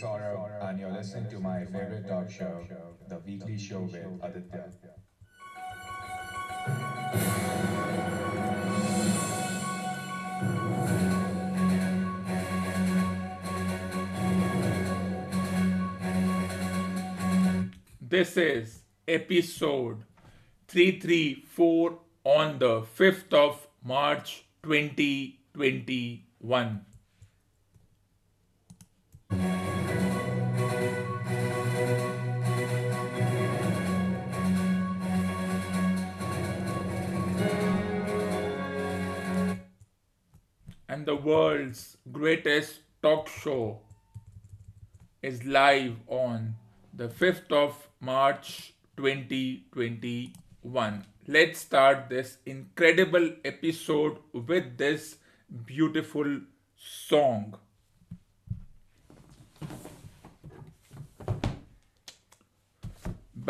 Saurabh, and you're listening to my favorite talk show, The Weekly Show with Aditya. This is episode 334 on the 5th of March 2021. And the world's greatest talk show is live on the 5th of March 2021. Let's start this incredible episode with this beautiful song.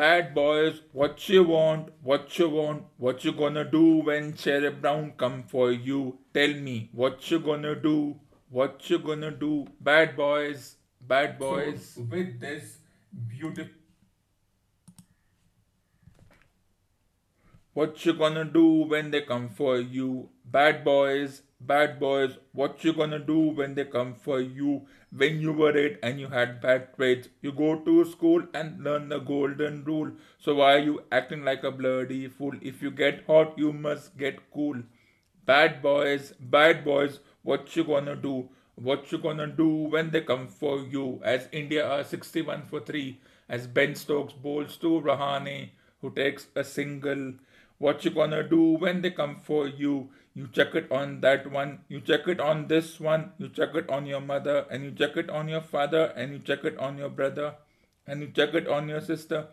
Bad boys, what you want, what you want, what you gonna do when Cherry Brown come for you? Tell me, what you gonna do, what you gonna do? Bad boys, bad boys. So, with this beautiful What you gonna do when they come for you? Bad boys, bad boys, what you gonna do when they come for you? When you were eight and you had bad grades, you go to school and learn the golden rule. So why are you acting like a bloody fool? If you get hot, you must get cool. Bad boys, bad boys, what you gonna do? What you gonna do when they come for you? As India are 61 for 3, as Ben Stokes bowls to Rahane, who takes a single what you gonna do when they come for you you check it on that one you check it on this one you check it on your mother and you check it on your father and you check it on your brother and you check it on your sister.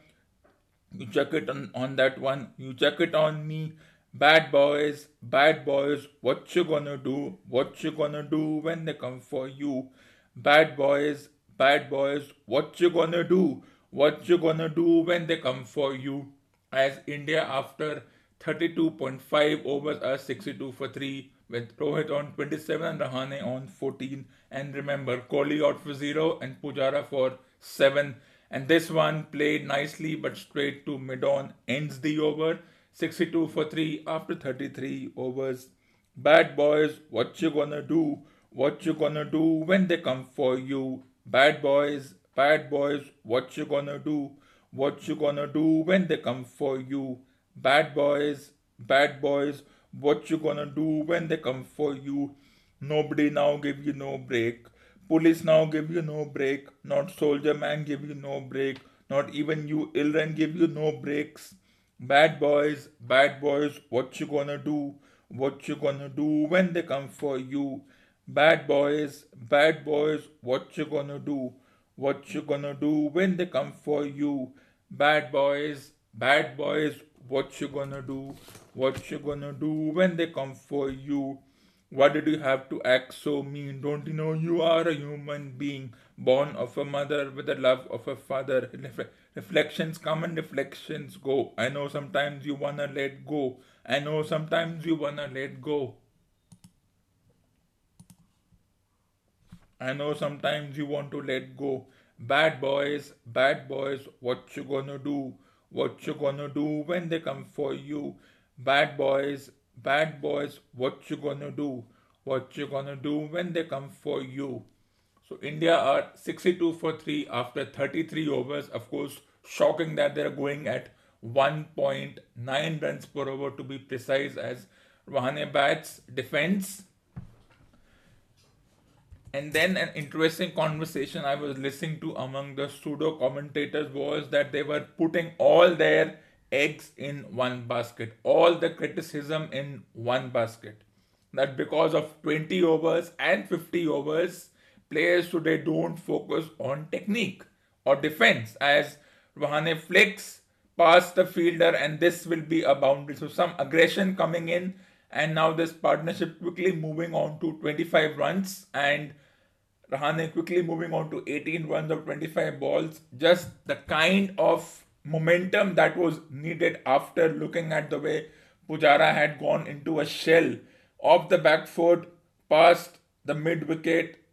You check it on, on that one you check it on me. Bad boys bad boys what you gonna do? What you gonna do when they come for you? Bad boys bad boys what you gonna do? What you gonna do when they come for you? As india after 32.5 overs are 62 for 3 with Rohit on 27 and Rahane on 14. And remember, Kohli out for 0 and Pujara for 7. And this one played nicely but straight to mid on ends the over 62 for 3 after 33 overs. Bad boys, what you gonna do? What you gonna do when they come for you? Bad boys, bad boys, what you gonna do? What you gonna do when they come for you? Bad boys, bad boys, what you gonna do when they come for you? Nobody now give you no break. Police now give you no break. Not soldier man give you no break. Not even you Ilren give you no breaks. Bad boys, bad boys, what you gonna do? What you gonna do when they come for you? Bad boys, bad boys, what you gonna do? What you gonna do when they come for you? Bad boys, bad boys, what you gonna do what you gonna do when they come for you. Why did you have to act so mean? Don't you know you are a human being born of a mother with the love of a father? Reflections come and reflections go. I know sometimes you wanna let go. I know sometimes you wanna let go. I know sometimes you want to let go. Bad boys, bad boys, what you gonna do? What you gonna do when they come for you? Bad boys bad boys what you gonna do? What you gonna do when they come for you? So india are 62 for 3 after 33 overs. Of course shocking that they're going at 1.9 runs per over to be precise as Rahane bats defense and then an interesting conversation I was listening to among the pseudo commentators was that they were putting all their eggs in one basket, all the criticism in one basket. That because of 20 overs and 50 overs, players today don't focus on technique or defense as Rahane flicks past the fielder and this will be a boundary. So some aggression coming in and now this partnership quickly moving on to 25 runs and Rahane quickly moving on to 18 runs of 25 balls. Just the kind of momentum that was needed after looking at the way Pujara had gone into a shell off the back foot, past the mid wicket,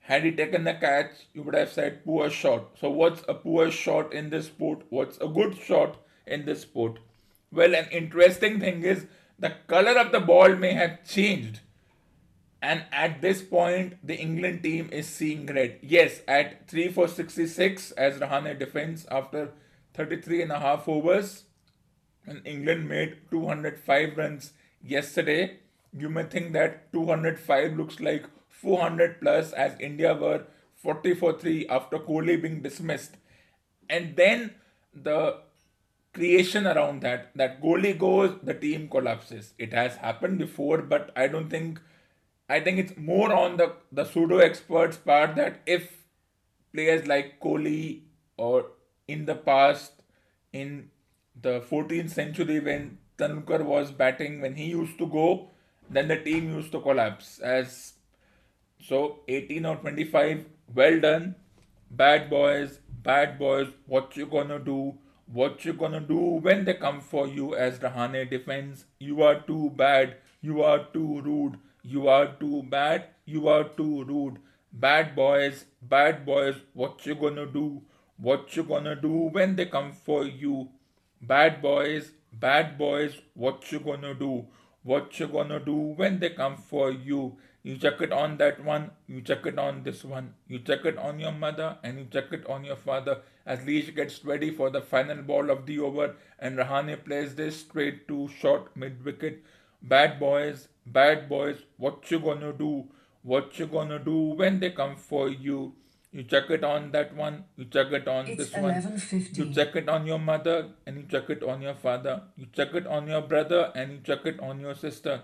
Had he taken the catch, you would have said poor shot. So, what's a poor shot in this sport? What's a good shot in this sport? Well, an interesting thing is the color of the ball may have changed. And at this point, the England team is seeing red. Yes, at 3 for 66 as Rahane defends after 33 and a half overs. And England made 205 runs yesterday. You may think that 205 looks like 400 plus as India were 40 for 3 after Kohli being dismissed. And then the creation around that, that Kohli goes, the team collapses. It has happened before, but I don't think, I think it's more on the, the pseudo experts part that if players like Kohli or in the past, in the 14th century when Tendulkar was batting, when he used to go, then the team used to collapse as so 18 or 25, well done. Bad boys, bad boys, what you gonna do? What you gonna do when they come for you as Rahane defends? You are too bad, you are too rude, you are too bad, you are too rude. Bad boys, bad boys, what you gonna do? What you gonna do when they come for you? Bad boys, bad boys, what you gonna do? What you gonna do when they come for you? You check it on that one, you check it on this one, you check it on your mother, and you check it on your father. As Leach gets ready for the final ball of the over, and Rahane plays this straight to short mid wicket. Bad boys, bad boys, what you gonna do? What you gonna do when they come for you? You check it on that one, you check it on It's this one. You check it on your mother and you check it on your father. You check it on your brother and you check it on your sister.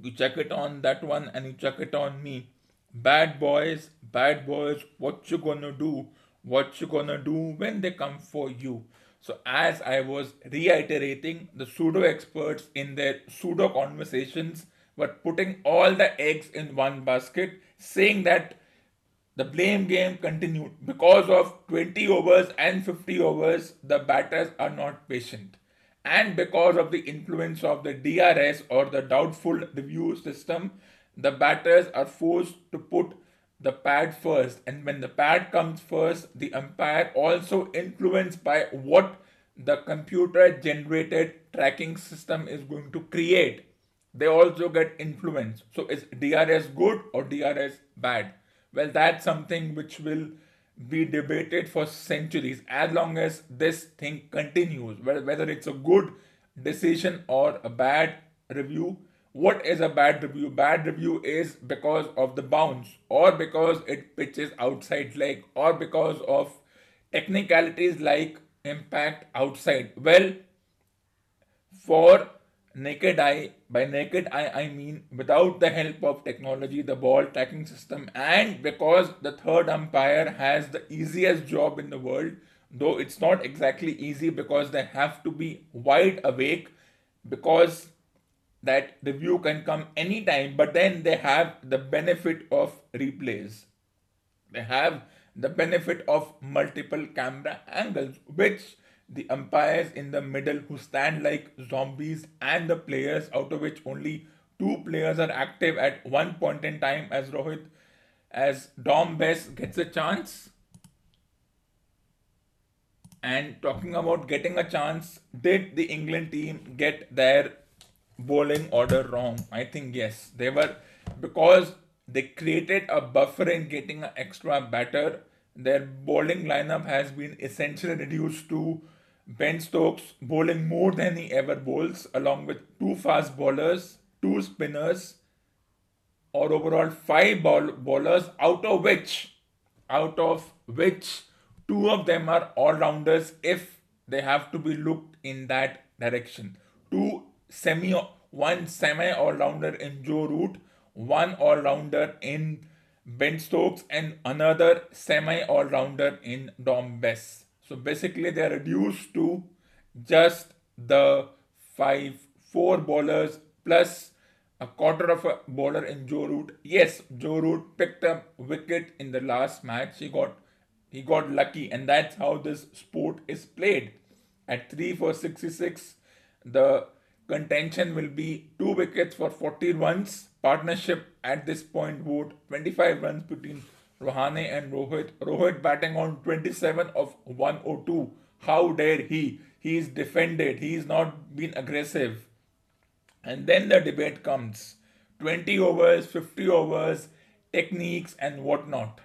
You check it on that one and you check it on me. Bad boys, bad boys, what you gonna do? What you gonna do when they come for you? So as I was reiterating, the pseudo experts in their pseudo conversations were putting all the eggs in one basket, saying that the blame game continued. Because of 20 overs and 50 overs, the batters are not patient. And because of the influence of the DRS or the doubtful review system, the batters are forced to put the pad first. And when the pad comes first, the umpire also influenced by what the computer generated tracking system is going to create. They also get influence. So is DRS good or DRS bad? Well, that's something which will be debated for centuries as long as this thing continues. Whether it's a good decision or a bad review. What is a bad review? Bad review is because of the bounce, or because it pitches outside leg, or because of technicalities like impact outside. Well, for naked eye by naked eye i mean without the help of technology the ball tracking system and because the third umpire has the easiest job in the world though it's not exactly easy because they have to be wide awake because that the view can come anytime but then they have the benefit of replays. They have the benefit of multiple camera angles which the umpires in the middle who stand like zombies and the players out of which only two players are active at one point in time as Rohit as Dom Bess gets a chance. And talking about getting a chance did the England team get their bowling order wrong I think yes they were because they created a buffer in getting an extra batter their bowling lineup has been essentially reduced to Ben Stokes bowling more than he ever bowls, along with two fast bowlers, two spinners, or overall five ball bowlers, out of which, out of which two of them are all rounders if they have to be looked in that direction. Two semi, one semi all rounder in Joe Root, one all rounder in Ben Stokes, and another semi all rounder in Dom Bess. So basically, they are reduced to just the five, four bowlers plus a quarter of a bowler in Joe Root. Yes, Joe Root picked up wicket in the last match. He got he got lucky, and that's how this sport is played. At three for sixty-six, the contention will be two wickets for 40 runs. Partnership at this point would 25 runs between Rahane and Rohit. Rohit batting on 27 of 102. How dare he? He is defended. He is not been aggressive. And then the debate comes 20 overs, 50 overs, techniques, and whatnot.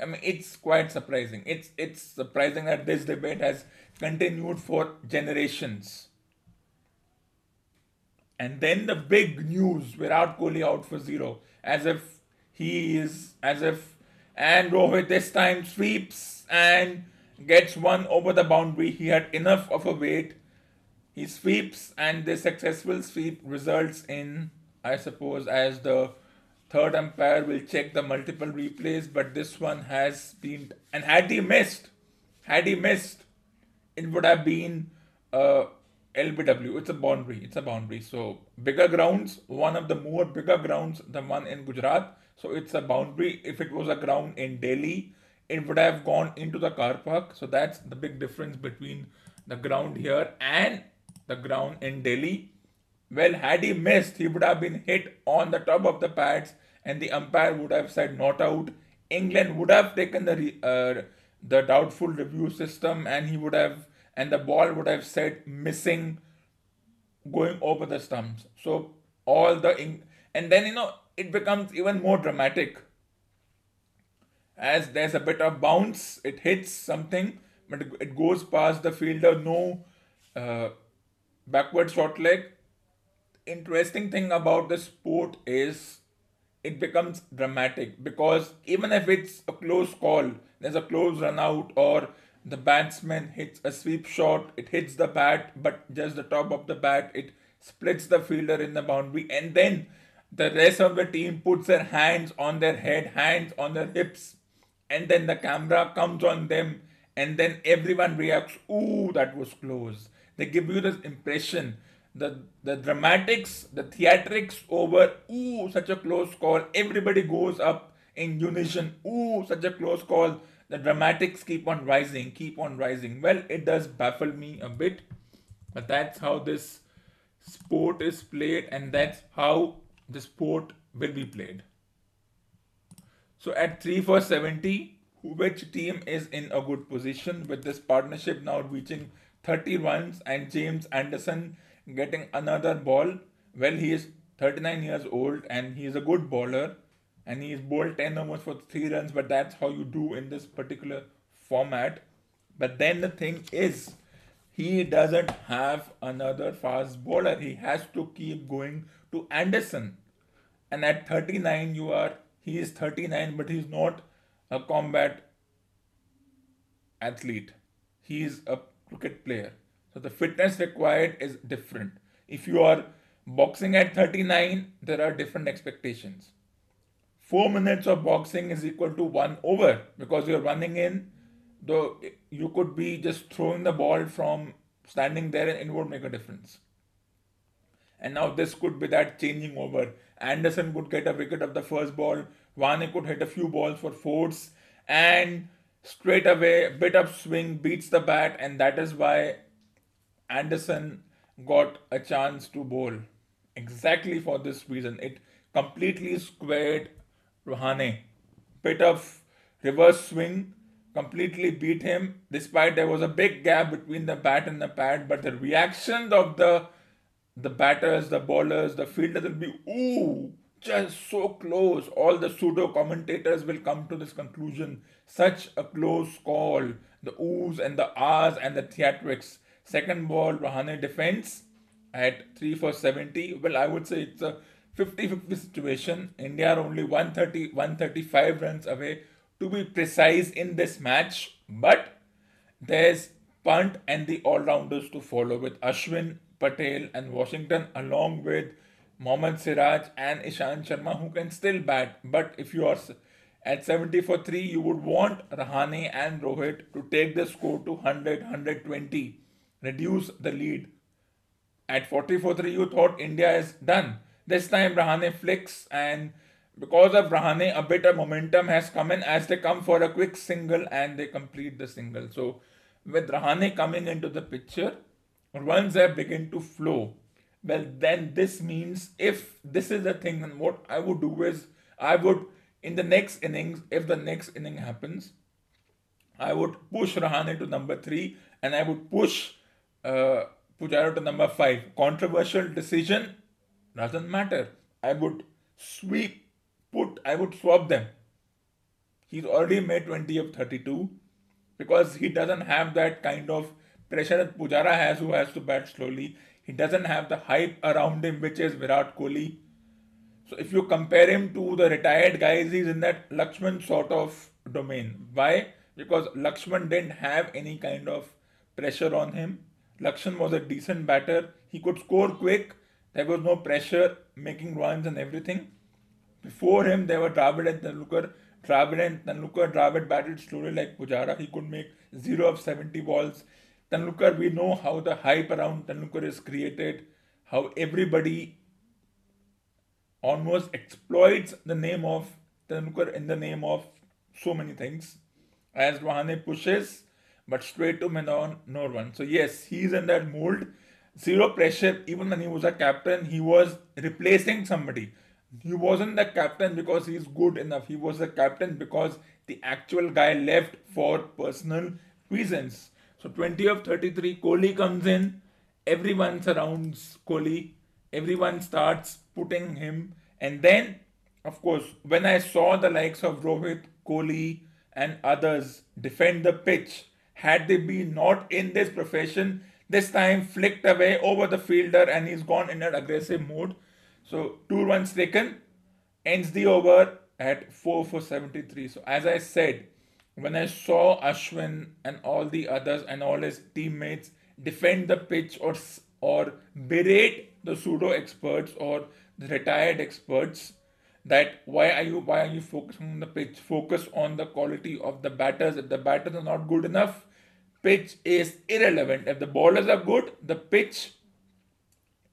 I mean, it's quite surprising. It's it's surprising that this debate has continued for generations. And then the big news: Virat Kohli out for zero, as if he is, as if, and Rohit this time sweeps and gets one over the boundary. He had enough of a weight. He sweeps, and the successful sweep results in, I suppose, as the third umpire will check the multiple replays, but this one has been. And had he missed, had he missed, it would have been uh, LBW. It's a boundary. It's a boundary. So bigger grounds. One of the more bigger grounds, the one in Gujarat. So it's a boundary. If it was a ground in Delhi, it would have gone into the car park. So that's the big difference between the ground here and the ground in Delhi. Well, had he missed, he would have been hit on the top of the pads, and the umpire would have said not out. England would have taken the uh, the doubtful review system, and he would have, and the ball would have said missing, going over the stumps. So all the and then you know it becomes even more dramatic as there's a bit of bounce, it hits something, but it goes past the fielder, no uh, backward short leg. Interesting thing about the sport is it becomes dramatic because even if it's a close call, there's a close run out, or the batsman hits a sweep shot, it hits the bat, but just the top of the bat, it splits the fielder in the boundary, and then the rest of the team puts their hands on their head, hands on their hips, and then the camera comes on them, and then everyone reacts, Ooh, that was close. They give you this impression. The, the dramatics, the theatrics over, ooh, such a close call. Everybody goes up in unison, ooh, such a close call. The dramatics keep on rising, keep on rising. Well, it does baffle me a bit, but that's how this sport is played, and that's how the sport will be played. So at 3 for 70, which team is in a good position with this partnership now reaching 30 runs and James Anderson getting another ball? Well, he is 39 years old and he is a good bowler and he's bowled 10 overs for 3 runs, but that's how you do in this particular format. But then the thing is, he doesn't have another fast bowler. He has to keep going to Anderson. And at 39, you are he is 39, but he's not a combat athlete. He is a cricket player. So the fitness required is different. If you are boxing at 39, there are different expectations. Four minutes of boxing is equal to one over because you're running in. Though you could be just throwing the ball from standing there and it would make a difference. And now this could be that changing over. Anderson could get a wicket of the first ball. Warne could hit a few balls for fours. And straight away, bit of swing beats the bat. And that is why Anderson got a chance to bowl. Exactly for this reason. It completely squared Rahane. Bit of reverse swing completely beat him despite there was a big gap between the bat and the pad but the reactions of the the batters, the bowlers, the fielders will be, ooh, just so close. All the pseudo commentators will come to this conclusion. Such a close call. The oohs and the ahs and the theatrics. Second ball, Rahane defends at 3 for 70. Well, I would say it's a 50 50 situation. India are only 130, 135 runs away to be precise in this match. But there's Pant and the all rounders to follow with Ashwin Patel and Washington, along with Mohammad Siraj and Ishant Sharma, who can still bat. But if you are at 70 for 3, you would want Rahane and Rohit to take the score to 100, 120, reduce the lead. At 40 for 3, you thought India is done. This time, Rahane flicks, and because of Rahane, a bit of momentum has come in as they come for a quick single and they complete the single. So, with Rahane coming into the picture, runs have begin to flow, well, then this means if this is the thing, then what I would do is I would in the next innings, if the next inning happens, I would push Rahane to number three and I would push uh, Pujara to number five. Controversial decision doesn't matter. I would sweep, put, I would swap them. He's already made 20 of 32 because he doesn't have that kind of pressure that Pujara has, who has to bat slowly. He doesn't have the hype around him, which is Virat Kohli. So if you compare him to the retired guys, he's in that Lakshman sort of domain. Why? Because Lakshman didn't have any kind of pressure on him. Lakshman was a decent batter. He could score quick. There was no pressure making runs and everything. Before him, there were Dravid and Tendulkar. Dravid and Tendulkar, Dravid batted slowly like Pujara. He could make 0 of 70 balls. Tendulkar, we know how the hype around Tendulkar is created, how everybody almost exploits the name of Tendulkar in the name of so many things. As Rahane pushes, but straight to mid on, no run. So yes, he's in that mold. Zero pressure. Even when he was a captain, he was replacing somebody. He wasn't the captain because he's good enough. He was the captain because the actual guy left for personal reasons. So 20 of 33, Kohli comes in. Everyone surrounds Kohli. Everyone starts putting him. And then, of course, when I saw the likes of Rohit, Kohli, and others defend the pitch, had they been not in this profession, this time flicked away over the fielder and he's gone in an aggressive mode. So two runs taken, ends the over at 4 for 73. So as I said, when I saw Ashwin and all the others and all his teammates defend the pitch or or berate the pseudo experts or the retired experts that why are you why are you focusing on the pitch focus on the quality of the batters if the batters are not good enough pitch is irrelevant. If the bowlers are good the pitch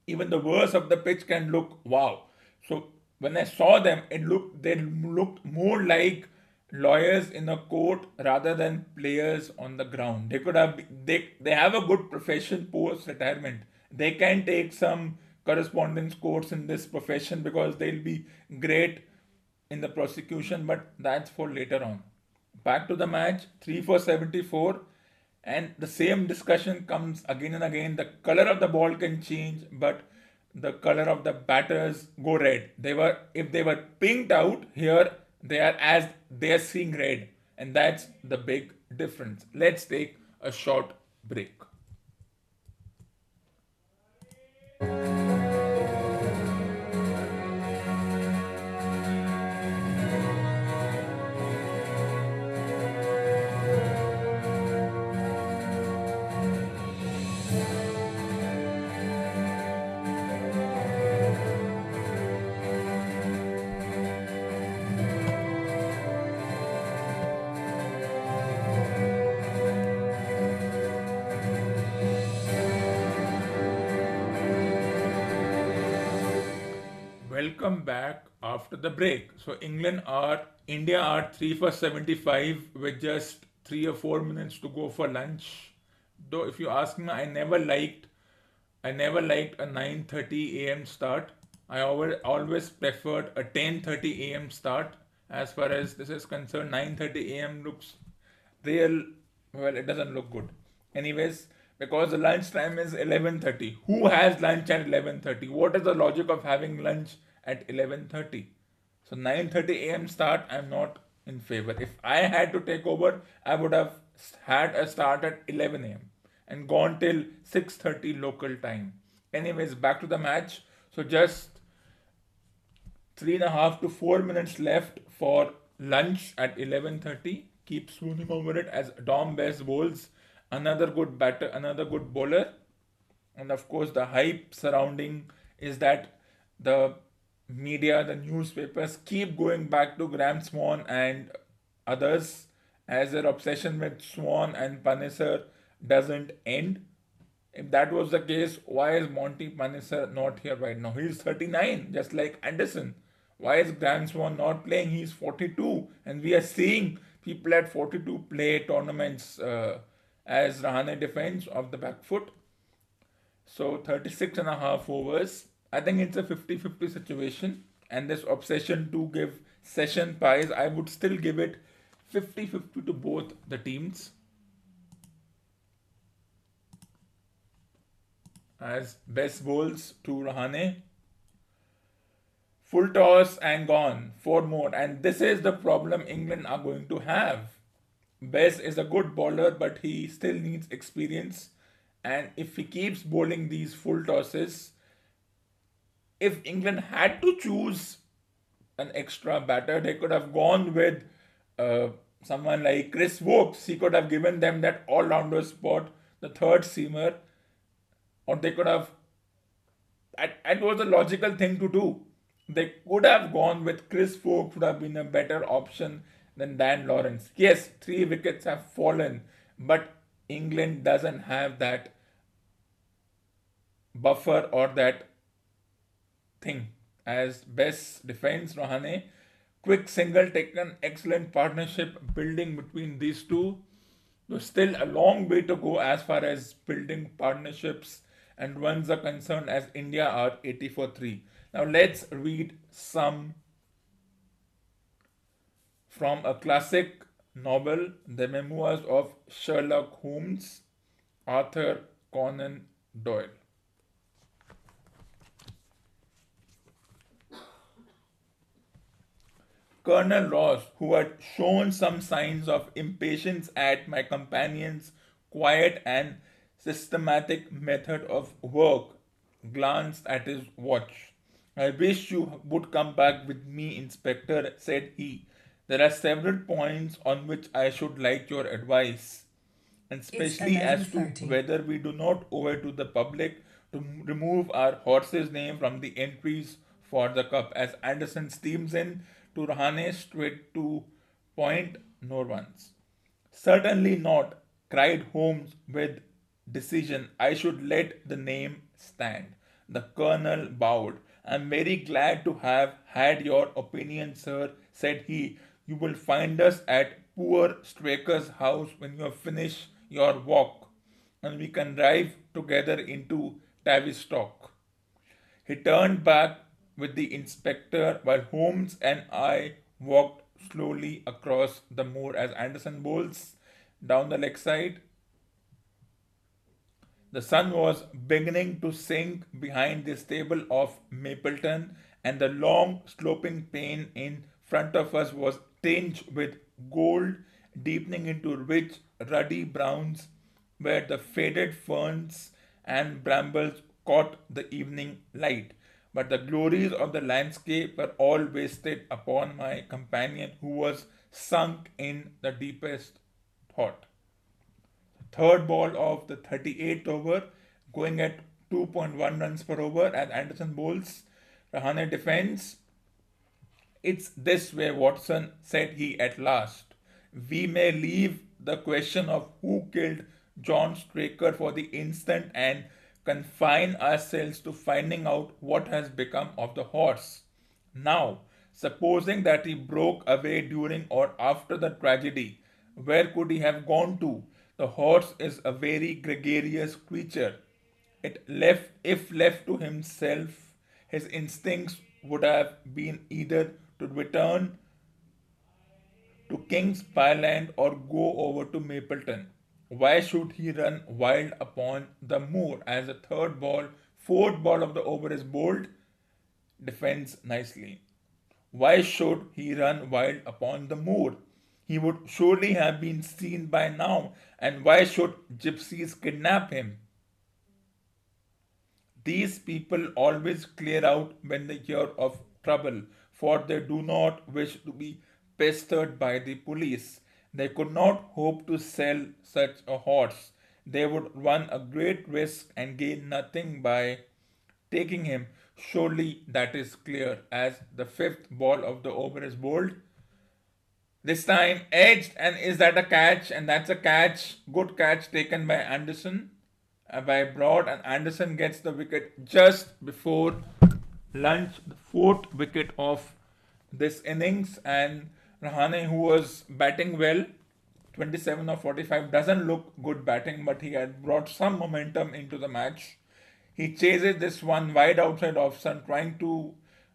even the worst of the pitch can look wow. So when i saw them it looked they looked more like lawyers in a court rather than players on the ground. They could have they they have a good profession post retirement. They can take some correspondence course in this profession because they'll be great in the prosecution, but that's for later on. Back to the match 3 for 74, and the same discussion comes again and again. The color of the ball can change, but the color of the batters go red. They were if they were pinked out here, they are as they are seeing red, and that's the big difference. Let's take a short break. Welcome back after the break. So England are India are three for seventy-five with just three or four minutes to go for lunch. Though if you ask me, I never liked I never liked a 9:30 a.m. start. I always always preferred a 10:30 a.m. start. As far as this is concerned, 9:30 a.m. looks real. Well, it doesn't look good. Anyways, because the lunch time is 11:30. Who has lunch at 11:30? What is the logic of having lunch at 11:30. So 9:30 a.m. start. I'm not in favor. If I had to take over, I would have had a start at 11 a.m. and gone till 6:30 local time. Anyways, back to the match. So just three and a half to four minutes left for lunch at 11:30. Keep swooning over it as Dom Bess bowls another good batter, another good bowler, and of course the hype surrounding is that the media, the newspapers keep going back to Graeme Swann and others as their obsession with Swann and Panesar doesn't end. If that was the case, why is Monty Panesar not here right now? He's 39, just like Anderson. Why is Graeme Swann not playing? He's 42, and we are seeing people at 42 play tournaments uh, as Rahane defends off the back foot. So 36 and a half overs I think it's a 50 50 situation. and this obsession to give session pies, I would still give it 50 50 to both the teams. As Bess bowls to Rahane. Full toss and gone. Four more. And this is the problem England are going to have. Bess is a good bowler, but he still needs experience. And if he keeps bowling these full tosses, if England had to choose an extra batter, they could have gone with uh, someone like Chris Woakes. He could have given them that all rounder spot, the third seamer, or they could have. It was a logical thing to do. They could have gone with Chris Woakes, would have been a better option than Dan Lawrence. Yes, three wickets have fallen, but England doesn't have that buffer or that thing. As Bess defends Rahane, quick single taken, excellent partnership building between these two. There's still a long way to go as far as building partnerships and runs are concerned, as India are 84 3. Now let's read some from a classic novel, The Memoirs of Sherlock Holmes, Arthur Conan Doyle. Colonel Ross, who had shown some signs of impatience at my companion's quiet and systematic method of work, glanced at his watch. I wish you would come back with me, Inspector, said he. There are several points on which I should like your advice, and especially as to whether we do not owe it to the public to remove our horse's name from the entries for the cup. As Anderson steams in, to Rahane straight to point no runs. Certainly not, cried Holmes with decision. I should let the name stand. The colonel bowed. I'm very glad to have had your opinion, sir, said he. You will find us at poor Straker's house when you have finished your walk, and we can drive together into Tavistock. He turned back with the inspector while Holmes and I walked slowly across the moor as Anderson bowls down the leg side. The sun was beginning to sink behind the stable of Mapleton, and the long sloping pane in front of us was tinged with gold, deepening into rich, ruddy browns, where the faded ferns and brambles caught the evening light but the glories of the landscape were all wasted upon my companion who was sunk in the deepest thought. Third ball of the 38th over, going at 2.1 runs per over as Anderson bowls. Rahane defends. It's this way, Watson, said he at last. We may leave the question of who killed John Straker for the instant and confine ourselves to finding out what has become of the horse. Now, supposing that he broke away during or after the tragedy, where could he have gone to? The horse is a very gregarious creature. It left, if left to himself, his instincts would have been either to return to King's Pyland or go over to Mapleton. Why should he run wild upon the moor as the third ball, fourth ball of the over is bowled? Defends nicely. Why should he run wild upon the moor? He would surely have been seen by now, and why should gypsies kidnap him? These people always clear out when they hear of trouble, for they do not wish to be pestered by the police. They could not hope to sell such a horse. They would run a great risk and gain nothing by taking him. Surely that is clear as the fifth ball of the over is bowled. This time edged, and is that a catch? And that's a catch. Good catch taken by Anderson, uh, by Broad, and Anderson gets the wicket just before lunch, the fourth wicket of this innings. And Rahane, who was batting well, 27 or 45, doesn't look good batting, but he had brought some momentum into the match. He chases this one wide outside off sun, trying to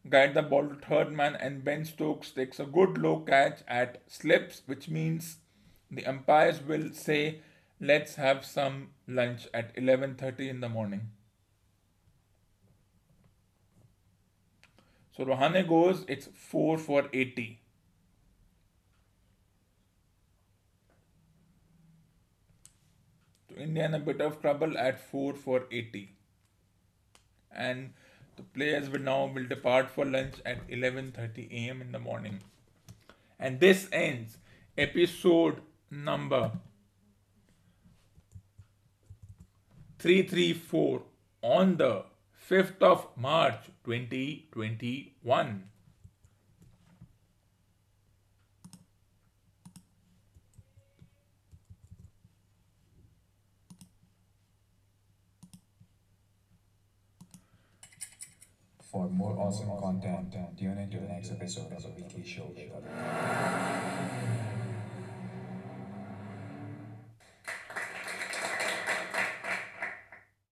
guide the ball to third man, and Ben Stokes takes a good low catch at slips, which means the umpires will say, "Let's have some lunch at 11:30 in the morning." So Rahane goes, it's 4 for 80. So India in a bit of trouble at 4 for 80. And the players will now will depart for lunch at 11:30 a.m. in the morning. And this ends episode number 334 on the 5th of March 2021. For more awesome content, tune into the next episode of The Weekly Show.